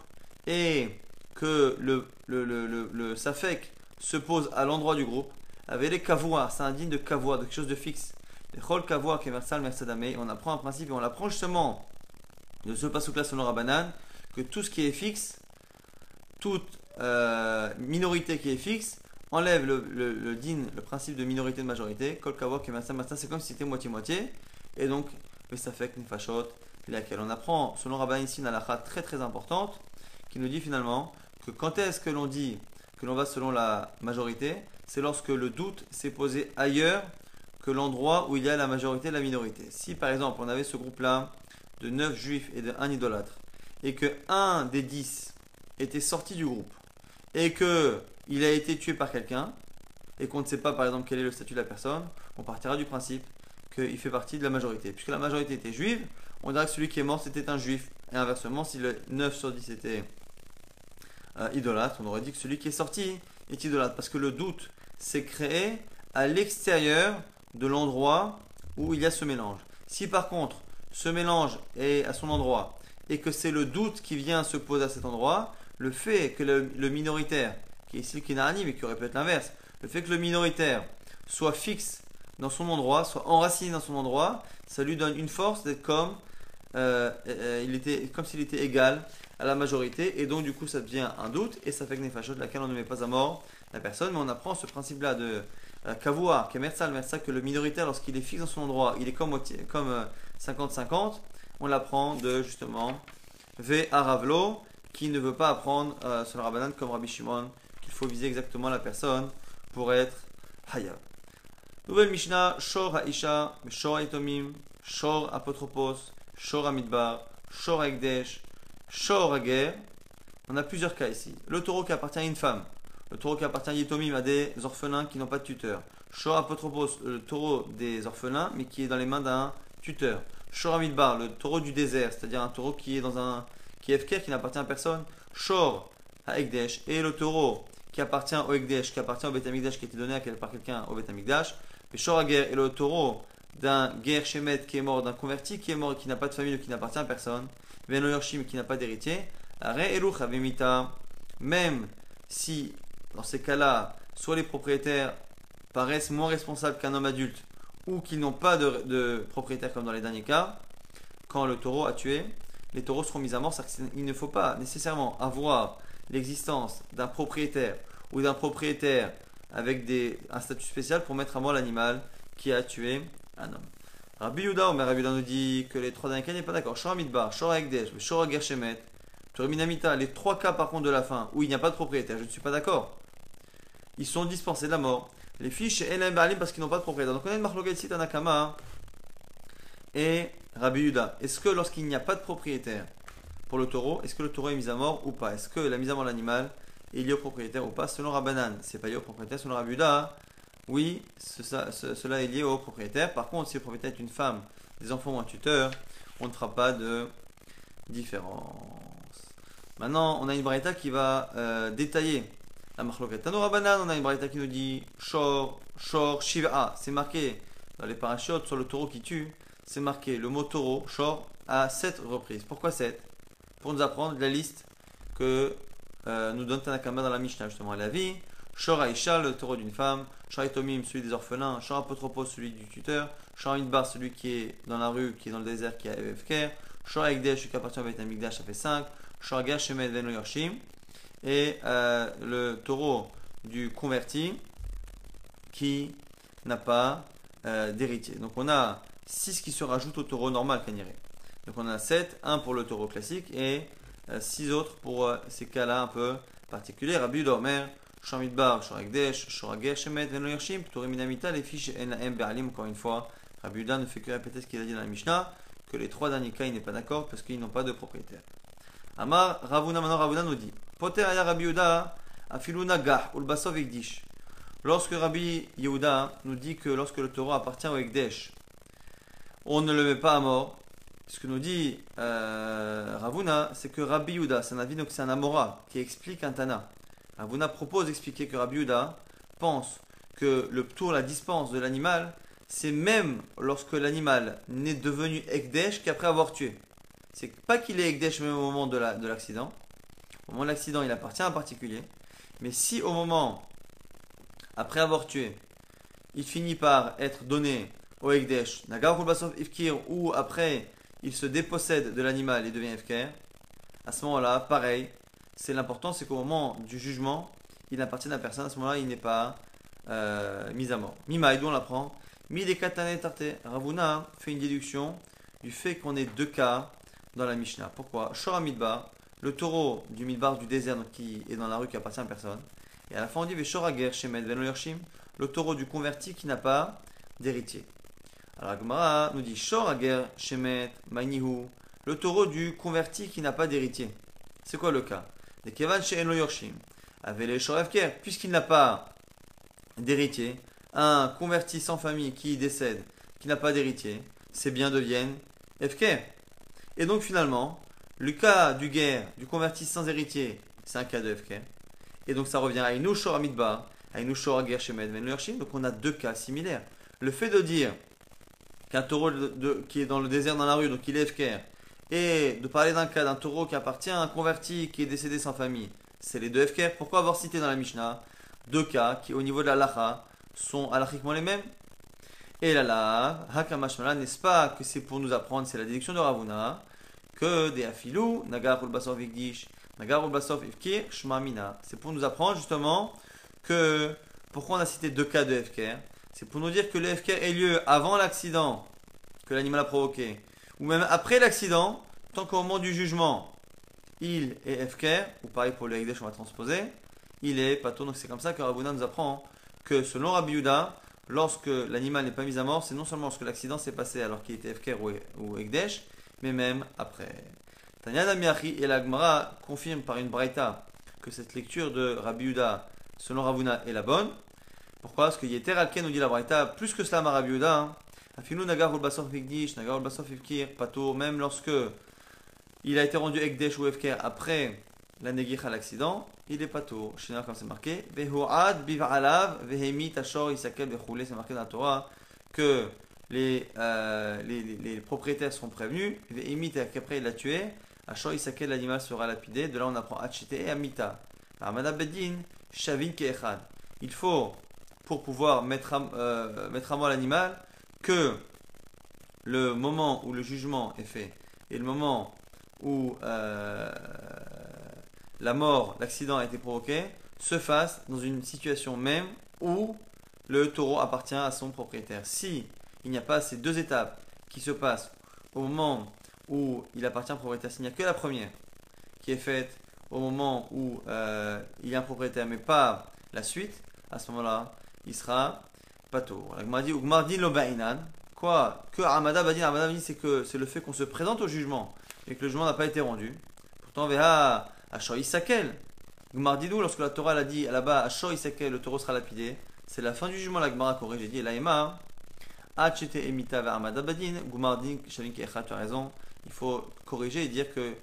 et que le, le, le, le, Safek se pose à l'endroit du groupe, avec les kavouars, c'est indigne de kavoua, de quelque chose de fixe. Les chol kavoua qui on apprend un principe et on apprend justement de ce pasuk-là selon Rabbanan que tout ce qui est fixe, toute euh, minorité qui est fixe, enlève le, din, le principe de minorité de majorité. Kol kavua c'est comme si c'était moitié-moitié. Et donc, le safek nefashot, laquelle on apprend, selon Rabban ici, une halakha très très importante, qui nous dit finalement que quand est-ce que l'on dit que l'on va selon la majorité, c'est lorsque le doute s'est posé ailleurs que l'endroit où il y a la majorité et la minorité. Si par exemple on avait ce groupe-là de 9 juifs et de 1 idolâtre, et que un des dix était sorti du groupe et que il a été tué par quelqu'un et qu'on ne sait pas par exemple quel est le statut de la personne, on partira du principe qu'il fait partie de la majorité. Puisque la majorité était juive, on dirait que celui qui est mort c'était un juif. Et inversement, si le 9 sur 10 était euh, idolâtre, on aurait dit que celui qui est sorti est idolâtre. Parce que le doute s'est créé à l'extérieur de l'endroit où il y a ce mélange. Si par contre ce mélange est à son endroit et que c'est le doute qui vient se poser à cet endroit, le fait que le, minoritaire, qui est ici le Kinarani, mais qui aurait pu être l'inverse, le fait que le minoritaire soit fixe dans son endroit, soit enraciné dans son endroit, ça lui donne une force d'être comme euh, euh, il était comme s'il était égal à la majorité, et donc du coup ça devient un doute, et ça fait que Nefashot, laquelle on ne met pas à mort la personne, mais on apprend ce principe-là de euh, Kavua, que le minoritaire, lorsqu'il est fixe dans son endroit, il est comme 50-50, on l'apprend de justement Ve Aravlo, qui ne veut pas apprendre sur le Rabbanan comme Rabbi Shimon, qu'il faut viser exactement la personne pour être Hayab. Nouvelle Mishnah, Shor Haisha, Shor Etomim, Shor Apotropos, Shor Amidbar, Shor Ekdesh, Shor Ager. On a plusieurs cas ici. Le taureau qui appartient à une femme. Le taureau qui appartient à Yetomim à des orphelins qui n'ont pas de tuteur. Shor Apotropos, le taureau des orphelins mais qui est dans les mains d'un tuteur. Shor Amidbar, le taureau du désert, c'est-à-dire un taureau qui est dans un qui est FKR, qui n'appartient à personne. Shor Ekdesh et le taureau qui appartient au Ekdesh, qui appartient au Betamikdash, qui a été donné par quelqu'un au Betamikdash. Le Shor Ager et le taureau d'un guerre qui est mort, d'un converti qui est mort qui n'a pas de famille ou qui n'appartient à personne, Veno Yorshim qui n'a pas d'héritier, même si dans ces cas-là, soit les propriétaires paraissent moins responsables qu'un homme adulte ou qu'ils n'ont pas de, de, propriétaire comme dans les derniers cas, quand le taureau a tué, les taureaux seront mis à mort. Il ne faut pas nécessairement avoir l'existence d'un propriétaire ou d'un propriétaire avec un statut spécial pour mettre à mort l'animal qui a tué un homme. Rabbi Yuda, mais Rabbi nous dit que les trois derniers cas n'est pas d'accord. Shor Midbar, Shor Ekdesh, Shor Gershemet, Minamita, les trois cas par contre de la fin où il n'y a pas de propriétaire, je ne suis pas d'accord. Ils sont dispensés de la mort. Les fiches Elam Balim parce qu'ils n'ont pas de propriétaire. Donc on a une marloquette ici Tanakama et Rabbi Yuda. Est-ce que lorsqu'il n'y a pas de propriétaire pour le taureau, est-ce que le taureau est mis à mort ou pas? Est-ce que la mise à mort de l'animal est liée au propriétaire ou pas? Selon Rabbanan, c'est pas lié au propriétaire. Selon Rabbi Yuda, oui, cela est lié au propriétaire. Par contre, si le propriétaire est une femme, des enfants ou un tuteur, on ne fera pas de différence. Maintenant, on a une braïta qui va euh, détailler la marloquette. Tano banane, on a une braïta qui nous dit Shor, Shor, Shiva. C'est marqué dans les parachutes sur le taureau qui tue. C'est marqué le mot taureau, Shor, à 7 reprises. Pourquoi 7 Pour nous apprendre la liste que euh, nous donne Tanakama dans la Mishnah, justement, la vie. Shor Aisha, le taureau d'une femme. Shor Tomim, celui des orphelins. Shor Apotropos, celui du tuteur. Shor Idbar, celui qui est dans la rue, qui est dans le désert, qui a EFK. Shor Ekdesh, qui appartient au Beth Amikdash, ça fait 5. Shor Shemed Veno Yorshim. Et euh, le taureau du converti qui n'a pas euh, d'héritier. Donc on a 6 qui se rajoutent au taureau normal, Kaniré. Donc on a 7, 1 pour le taureau classique et 6 euh, autres pour ces cas-là un peu particuliers. Rabbi Dormer, Shamidbar, Shoragdesh, Shorager, Shemet, Veno Yershim, Minamita, les fiches NAM Be'alim, encore une fois. Rabbi Uda ne fait que répéter ce qu'il a dit dans la Mishnah, que les trois derniers cas, il n'est pas d'accord parce qu'ils n'ont pas de propriétaire. Amar, Ravuna, maintenant Ravuna nous dit Poter aya Rabbi Uda, Afiluna Gah, Ulbasov Ekdish. Lorsque Rabbi Yehuda nous dit que lorsque le taureau appartient au Ekdesh, on ne le met pas à mort. Ce que nous dit euh, Ravuna, c'est que Rabbi Yehuda, c'est un avis, c'est un Amora qui explique un Tana. Ravuna propose d'expliquer que Rabbi Uda pense que le tour, la dispense de l'animal, c'est même lorsque l'animal n'est devenu Ekdesh qu'après avoir tué. C'est pas qu'il est Ekdesh même au moment de l'accident. au moment de l'accident, il appartient à un particulier. Mais si au moment, après avoir tué, il finit par être donné au Ekdesh, Ifkir, ou après il se dépossède de l'animal et devient Ifkir, à ce moment-là, pareil, c'est l'important, c'est qu'au moment du jugement, il n'appartient à personne. À ce moment-là, il n'est pas euh, mis à mort. Mimaïdou, on l'apprend? Mi des katane tarte. Ravuna fait une déduction du fait qu'on ait deux cas dans la Mishnah. Pourquoi? Shora Midbar, le taureau du Midbar du désert qui est dans la rue qui appartient à personne. Et à la fin, on dit Shora Ger Shemed le taureau du converti qui n'a pas d'héritier. Alors Agmara nous dit Shora Ger Shemet Manihu, le taureau du converti qui n'a pas d'héritier. C'est quoi le cas Des Kevan chez Eno Yorshim, avec les puisqu'il n'a pas d'héritier, un converti sans famille qui décède, qui n'a pas d'héritier, ses biens deviennent Efker. Et donc finalement, le cas du guerre, du converti sans héritier, c'est un cas de Efker. Et donc ça revient à Inushor Amidba, à Inushor Shemed Donc on a deux cas similaires. Le fait de dire qu'un taureau qui est dans le désert dans la rue, donc il est Efker, et de parler d'un cas d'un taureau qui appartient à un converti qui est décédé sans famille, c'est les deux Efker. Pourquoi avoir cité dans la Mishnah deux cas qui, au niveau de la Lacha, sont halachiquement les mêmes? Et là, là, Hakamashmala, n'est-ce pas que c'est pour nous apprendre, c'est la déduction de Ravuna, que des afilou, nagar basov ikdish, nagar basov ifkir, shmamina. C'est pour nous apprendre justement que, pourquoi on a cité deux cas de Efker C'est pour nous dire que le Efker ait lieu avant l'accident que l'animal a provoqué, ou même après l'accident, tant qu'au moment du jugement, il est Efker, ou pareil pour le Ekdesh, on va transposer, il est pato. Donc c'est comme ça que Rabuna nous apprend que selon Rabbi Yuda, lorsque l'animal n'est pas mis à mort, c'est non seulement lorsque l'accident s'est passé alors qu'il était Efker ou, Ekdesh, mais même après. Tanya Damiachi et la Gemara confirment par une braïta que cette lecture de Rabbi Yuda, selon Ravuna, est la bonne. Pourquoi? Parce que Yeter Alken nous dit la braïta, plus que cela, Rabbi Yuda, hein. Afilu Nagar Basov Ekdish, Nagar Basov Efkir, Pato, même lorsque il a été rendu Ekdesh ou Efker après la Negich à l'accident, il est pato. Chez comme c'est marqué, Vehoad biv'alav vehemi tashor isakel bechoulé, c'est marqué dans la Torah que les, euh, les, les, propriétaires seront prévenus, vehemi qu'après il l'a tué, ashor isakel l'animal sera lapidé. De là on apprend achite et amita. Amada bedin, shavin keechad. Il faut, pour pouvoir mettre à, euh, mettre à mort l'animal, que le moment où le jugement est fait et le moment où euh, la mort, l'accident a été provoqué, se fasse dans une situation même où le taureau appartient à son propriétaire. Si il n'y a pas ces deux étapes qui se passent au moment où il appartient au propriétaire, s'il n'y a que la première qui est faite au moment où euh, il y a un propriétaire, mais pas la suite, à ce moment-là, il sera pas taureau. Quoi? Que Amada Badin, c'est que c'est le fait qu'on se présente au jugement et que le jugement n'a pas été rendu. Pourtant, Veha Ashoy Sakel. Gmardidou, lorsque la Torah l'a dit là-bas, Ashoy Sakel, le taureau sera lapidé, c'est la fin du jugement, la Gemara corrige dit, Laïma, Achete Emita Badin, Gumardin, Shavin Kecha, tu as raison, il faut corriger et dire que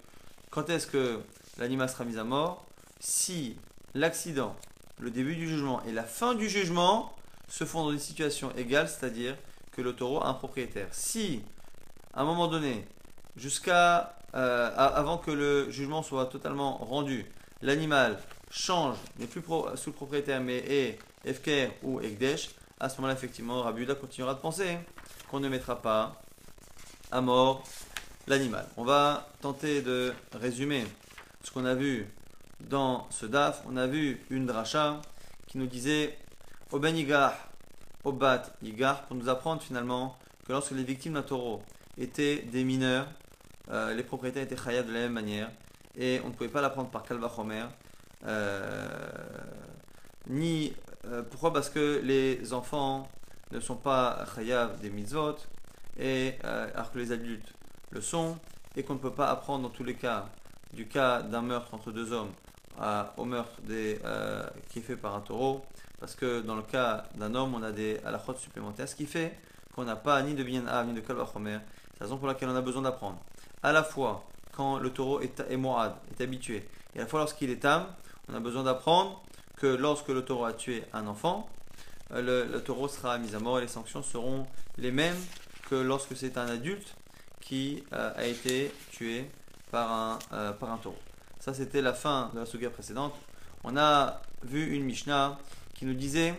quand est-ce que l'animal sera mis à mort? Si l'accident, le début du jugement et la fin du jugement se font dans une situation égale, c'est-à-dire que le taureau a un propriétaire. Si, à un moment donné, jusqu'à euh, avant que le jugement soit totalement rendu, l'animal change, n'est plus sous le propriétaire, mais est Efker ou Ekdesh, à ce moment-là, effectivement, Rabiuda continuera de penser qu'on ne mettra pas à mort l'animal. On va tenter de résumer ce qu'on a vu dans ce DAF. On a vu une dracha qui nous disait Oben Yigar, Obat Yigar, pour nous apprendre finalement que lorsque les victimes d'un taureau étaient des mineurs, euh, les propriétaires étaient khayab de la même manière et on ne pouvait pas la prendre par Kalva Chomer. Euh, ni, euh, pourquoi? Parce que les enfants ne sont pas khayab des mitzvot, et, alors que les adultes le sont, et qu'on ne peut pas apprendre dans tous les cas du cas d'un meurtre entre deux hommes au meurtre des, qui est fait par un taureau, parce que dans le cas d'un homme, on a des alakhot supplémentaires, ce qui fait qu'on n'a pas ni de bien ni de kalva chomer. C'est la raison pour laquelle on a besoin d'apprendre à la fois quand le taureau est, est est habitué, et à la fois lorsqu'il est âme, on a besoin d'apprendre que lorsque le taureau a tué un enfant, euh, le, taureau sera mis à mort et les sanctions seront les mêmes que lorsque c'est un adulte qui euh, a été tué par un, euh, par un taureau. Ça, c'était la fin de la suga précédente. On a vu une Mishnah qui nous disait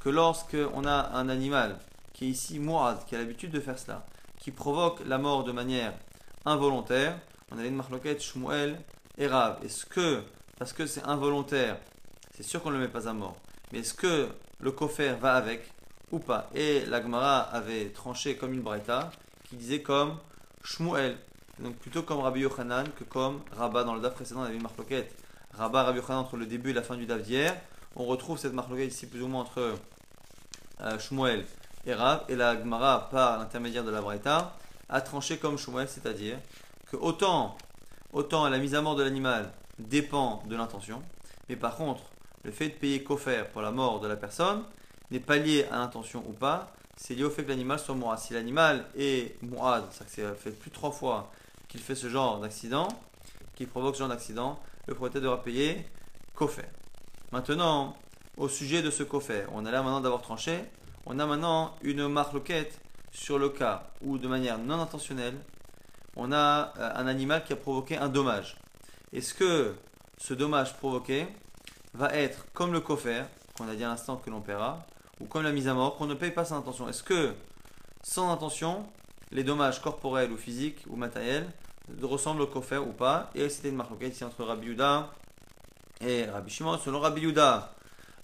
que lorsque on a un animal qui est ici mourad, qui a l'habitude de faire cela, qui provoque la mort de manière involontaire, on avait une marloquette Shmuel et Rav. Est-ce que, parce que c'est involontaire, c'est sûr qu'on ne le met pas à mort, mais est-ce que le kofer va avec ou pas? Et la Gemara avait tranché comme une braïta qui disait comme Shmuel, donc plutôt comme Rabbi Yochanan que comme Rabba dans le DAF précédent, on avait une marloquette Rabba, Rabbi Yochanan entre le début et la fin du DAF d'hier. On retrouve cette marloquette ici plus ou moins entre euh, Shmuel et Rav, et la Gemara par l'intermédiaire de la braïta a tranché comme Shmuel, c'est-à-dire que autant, autant la mise à mort de l'animal dépend de l'intention, mais par contre, le fait de payer coffert pour la mort de la personne n'est pas lié à l'intention ou pas, c'est lié au fait que l'animal soit mort. Si l'animal est mouad, c'est-à-dire que c'est fait plus de trois fois qu'il fait ce genre d'accident, qui provoque ce genre d'accident, le propriétaire devra payer coffert. Maintenant, au sujet de ce coffert, on a l'air maintenant d'avoir tranché, on a maintenant une marque loquette sur le cas où, de manière non intentionnelle, on a euh, un animal qui a provoqué un dommage. Est-ce que ce dommage provoqué va être comme le coffert, qu'on a dit à l'instant que l'on paiera, ou comme la mise à mort, qu'on ne paye pas sans intention? Est-ce que, sans intention, les dommages corporels ou physiques ou matériels ressemblent au coffert ou pas Et c'était une marque ici entre Rabbi Yuda et Rabbi Shimon. Selon Rabbi Yuda,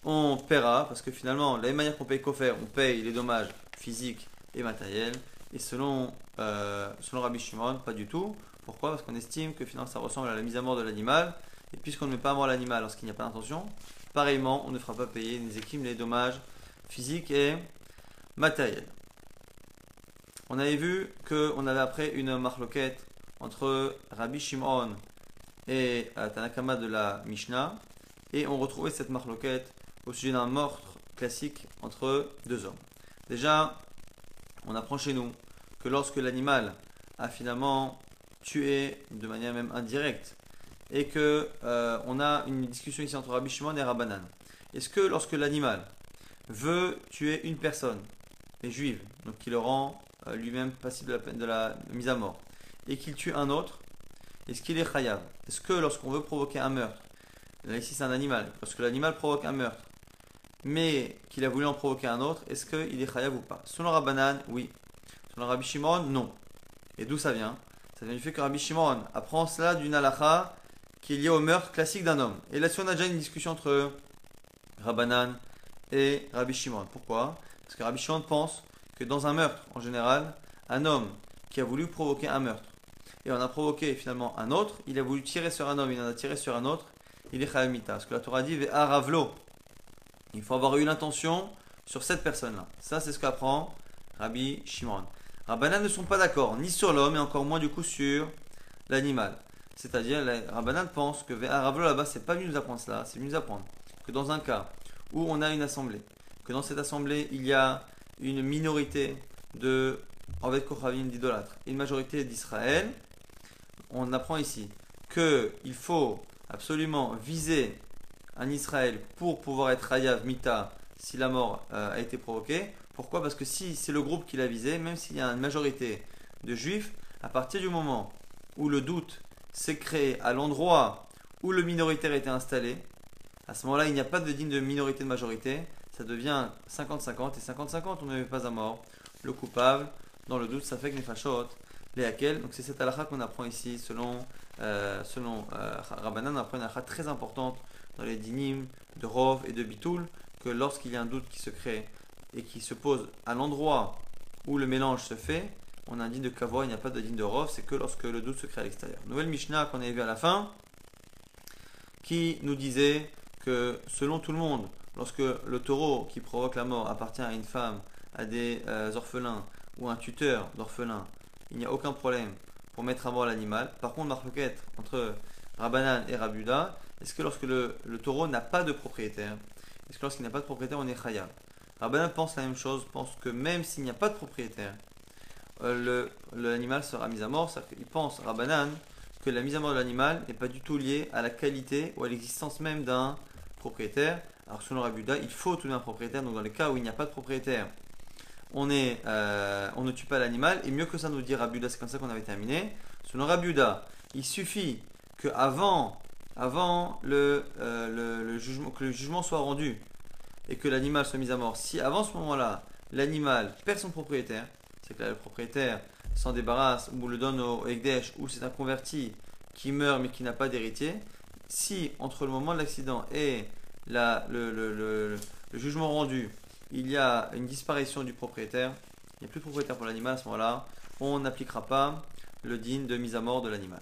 on paiera, parce que finalement, la même manière qu'on paye coffert, on paye les dommages physiques et matériels. Et selon, euh, Rabbi Shimon, pas du tout. Pourquoi? Parce qu'on estime que finalement ça ressemble à la mise à mort de l'animal. Et puisqu'on ne met pas à mort l'animal lorsqu'il n'y a pas d'intention, pareillement, on ne fera pas payer les équipes les dommages physiques et matériels. On avait vu qu'on avait après une marloquette entre Rabbi Shimon et euh, Tanakama de la Mishnah. Et on retrouvait cette marloquette au sujet d'un meurtre classique entre deux hommes. Déjà, on apprend chez nous que lorsque l'animal a finalement tué de manière même indirecte et que euh, on a une discussion ici entre Rabbi Shimon et Rabbanan. Est-ce que lorsque l'animal veut tuer une personne, les juive, donc qui le rend euh, lui-même passible de la, peine de la mise à mort, et qu'il tue un autre, est-ce qu'il est chayav Est-ce que lorsqu'on veut provoquer un meurtre, là ici c'est un animal, lorsque l'animal provoque un meurtre, mais qu'il a voulu en provoquer un autre, est-ce qu'il est chayav ou pas? Selon Rabbanan, oui. Selon Rabbi Shimon, non. Et d'où ça vient? Ça vient du fait que Rabbi Shimon apprend cela d'une halakha qui est liée au meurtre classique d'un homme. Et là-dessus, on a déjà une discussion entre Rabbanan et Rabbi Shimon. Pourquoi? Parce que Rabbi Shimon pense que dans un meurtre, en général, un homme qui a voulu provoquer un meurtre, et on a provoqué finalement un autre, il a voulu tirer sur un homme, il en a tiré sur un autre, il est chalamita. Parce que la Torah dit, Aravlo. Il faut avoir eu l'intention sur cette personne-là. Ça, c'est ce qu'apprend Rabbi Shimon. Rabbanan ne sont pas d'accord, ni sur l'homme, et encore moins du coup sur l'animal. C'est-à-dire, Rabbanan pense que Aravlo là-bas, c'est pas venu nous apprendre cela, c'est venu nous apprendre que dans un cas où on a une assemblée, que dans cette assemblée, il y a une minorité de Kochavim d'idolâtres une majorité d'Israël, on apprend ici qu'il faut absolument viser un Israël pour pouvoir être Hayav Mita si la mort euh, a été provoquée. Pourquoi? Parce que si c'est le groupe qui l'a visé, même s'il y a une majorité de juifs, à partir du moment où le doute s'est créé à l'endroit où le minoritaire était installé, à ce moment-là, il n'y a pas de digne de minorité de majorité, ça devient 50-50, et 50-50, on ne pas à mort le coupable, dans le doute, ça fait que les fachotes, les hakel. Donc c'est cette halakha qu'on apprend ici, selon, euh, selon euh, Rabbanan, on apprend une halakha très importante dans les dinim de Rov et de Bitoul, que lorsqu'il y a un doute qui se crée et qui se pose à l'endroit où le mélange se fait, on a un digne de Kavor, il n'y a pas de digne de Rov, c'est que lorsque le doute se crée à l'extérieur. Nouvelle Mishnah qu'on avait vu à la fin, qui nous disait que selon tout le monde, lorsque le taureau qui provoque la mort appartient à une femme, à des euh, orphelins ou un tuteur d'orphelins, il n'y a aucun problème pour mettre à mort l'animal. Par contre, marquette entre Rabbanan et Rabuda, est-ce que lorsque le, taureau n'a pas de propriétaire, est-ce que lorsqu'il n'a pas de propriétaire, on est khayab Rabbanan pense la même chose, pense que même s'il n'y a pas de propriétaire, euh, l'animal sera mis à mort. Il pense, Rabbanan, que la mise à mort de l'animal n'est pas du tout liée à la qualité ou à l'existence même d'un propriétaire. Alors selon Rabuda, il faut tout un propriétaire. Donc dans les cas où il n'y a pas de propriétaire, on, euh, ne tue pas l'animal. Et mieux que ça, nous dit Rabuda, c'est comme ça qu'on avait terminé. Selon Rabuda, il suffit que avant, euh, que le jugement soit rendu et que l'animal soit mis à mort, si avant ce moment-là, l'animal perd son propriétaire, c'est que le propriétaire s'en débarrasse ou le donne au Ekdesh ou c'est un converti qui meurt mais qui n'a pas d'héritier, si entre le moment de l'accident et le, jugement rendu, il y a une disparition du propriétaire, il n'y a plus de propriétaire pour l'animal à ce moment-là, on n'appliquera pas le digne de mise à mort de l'animal.